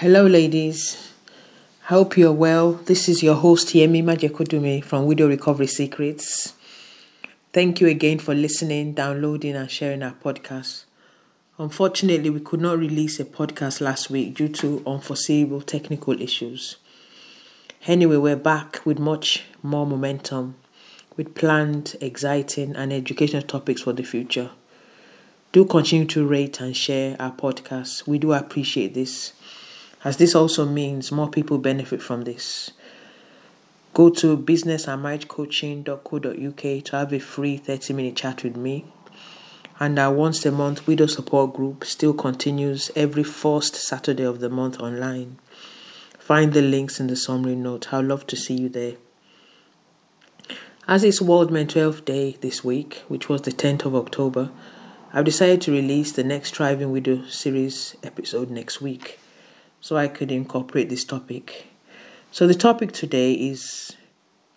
Hello, ladies. Hope you're well. This is your host, Yemi Majekodunmi from Widow Recovery Secrets. Thank you again for listening, downloading, and sharing our podcast. Unfortunately, we could not release a podcast last week due to unforeseeable technical issues. Anyway, we're back with much more momentum, with planned, exciting, and educational topics for the future. Do continue to rate and share our podcast. We do appreciate this, as this also means more people benefit from this. Go to businessandmarriagecoaching.co.uk to have a free 30 minute chat with me. And our once a month widow support group still continues every first Saturday of the month online. Find the links in the summary note. I'd love to see you there. As it's World Mental Health Day this week, which was the 10th of October, I've decided to release the next Thriving Widow series episode next week so I could incorporate this topic. So, the topic today is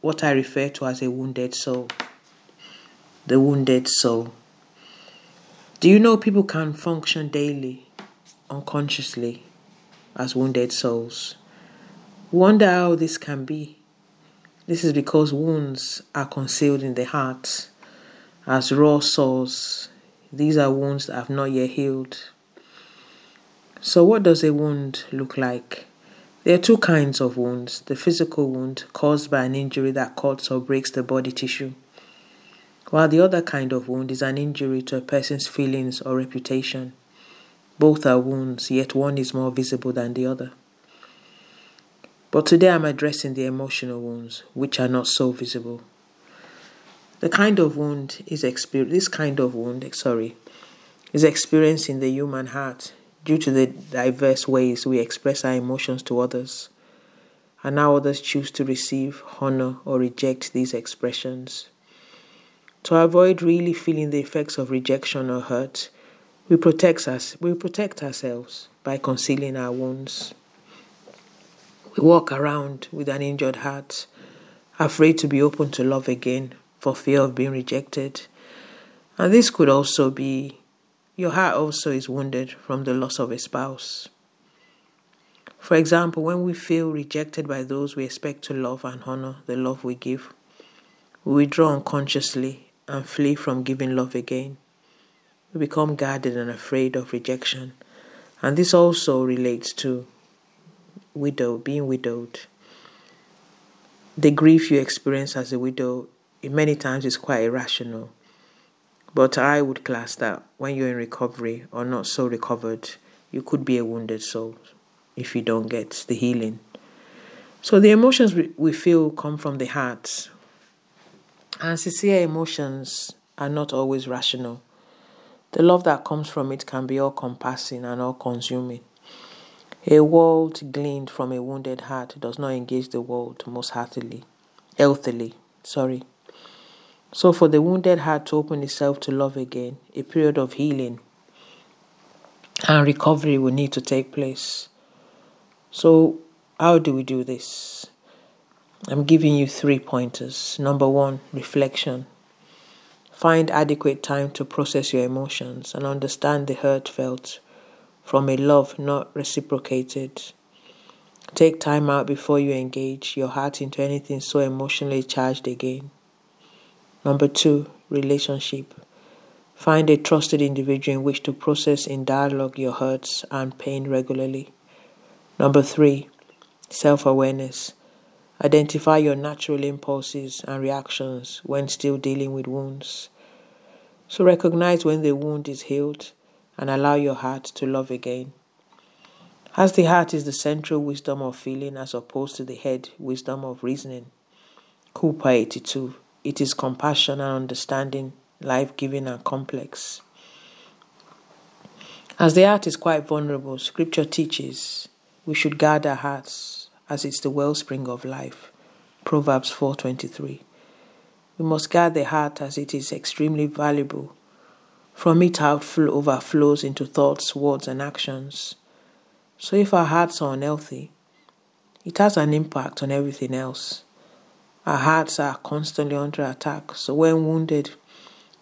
what I refer to as a wounded soul. The wounded soul. Do you know people can function daily, unconsciously, as wounded souls? Wonder how this can be. This is because wounds are concealed in the heart as raw sores these are wounds that have not yet healed. So, what does a wound look like? There are two kinds of wounds the physical wound, caused by an injury that cuts or breaks the body tissue, while the other kind of wound is an injury to a person's feelings or reputation. Both are wounds, yet one is more visible than the other. But today I'm addressing the emotional wounds, which are not so visible. The kind of wound is experienced, this kind of wound, sorry, is experienced in the human heart due to the diverse ways we express our emotions to others, and how others choose to receive, honor, or reject these expressions. To avoid really feeling the effects of rejection or hurt, we protect us we protect ourselves by concealing our wounds. We walk around with an injured heart, afraid to be open to love again for fear of being rejected. And this could also be your heart also is wounded from the loss of a spouse. For example, when we feel rejected by those we expect to love and honor the love we give, we withdraw unconsciously and flee from giving love again. We become guarded and afraid of rejection. And this also relates to widow, being widowed. The grief you experience as a widow many times is quite irrational. But I would class that when you're in recovery or not so recovered, you could be a wounded soul if you don't get the healing. So the emotions we feel come from the heart. And sincere emotions are not always rational. The love that comes from it can be all compassing and all consuming. A world gleaned from a wounded heart does not engage the world most heartily, healthily, sorry. So, for the wounded heart to open itself to love again, a period of healing and recovery will need to take place. So, how do we do this? I'm giving you three pointers. Number one, reflection. Find adequate time to process your emotions and understand the hurt felt from a love not reciprocated. Take time out before you engage your heart into anything so emotionally charged again. Number two, relationship. Find a trusted individual in which to process in dialogue your hurts and pain regularly. Number three, self awareness. Identify your natural impulses and reactions when still dealing with wounds. So recognize when the wound is healed and allow your heart to love again. As the heart is the central wisdom of feeling as opposed to the head wisdom of reasoning. Cooper 82. It is compassion and understanding, life giving and complex. As the heart is quite vulnerable, scripture teaches we should guard our hearts as it's the wellspring of life. Proverbs 4:23. We must guard the heart as it is extremely valuable. From it outflow overflows into thoughts, words, and actions. So if our hearts are unhealthy, it has an impact on everything else. Our hearts are constantly under attack. So when wounded,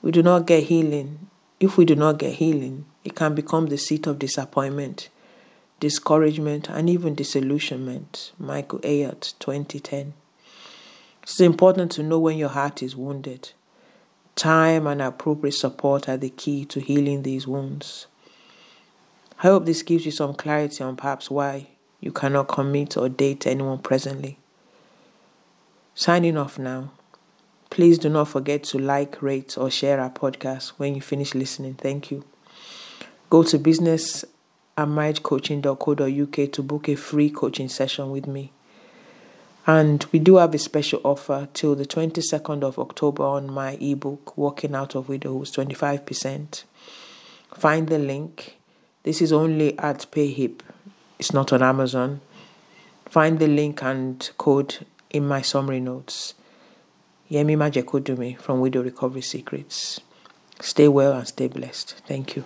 we do not get healing. If we do not get healing, it can become the seat of disappointment, discouragement, and even disillusionment. Michael Hyatt, 2010. It's important to know when your heart is wounded. Time and appropriate support are the key to healing these wounds. I hope this gives you some clarity on perhaps why you cannot commit or date anyone presently. Signing off now. Please do not forget to like, rate, or share our podcast when you finish listening. Thank you. Go to business marriagecoaching.co.uk to book a free coaching session with me. And we do have a special offer till the 22nd of October on my ebook, Walking Out of Widowhood, 25%. Find the link. This is only at PayHip, it's not on Amazon. Find the link and code in my summary notes. Yemi Majekodunmi from Widow Recovery Secrets. Stay well and stay blessed. Thank you.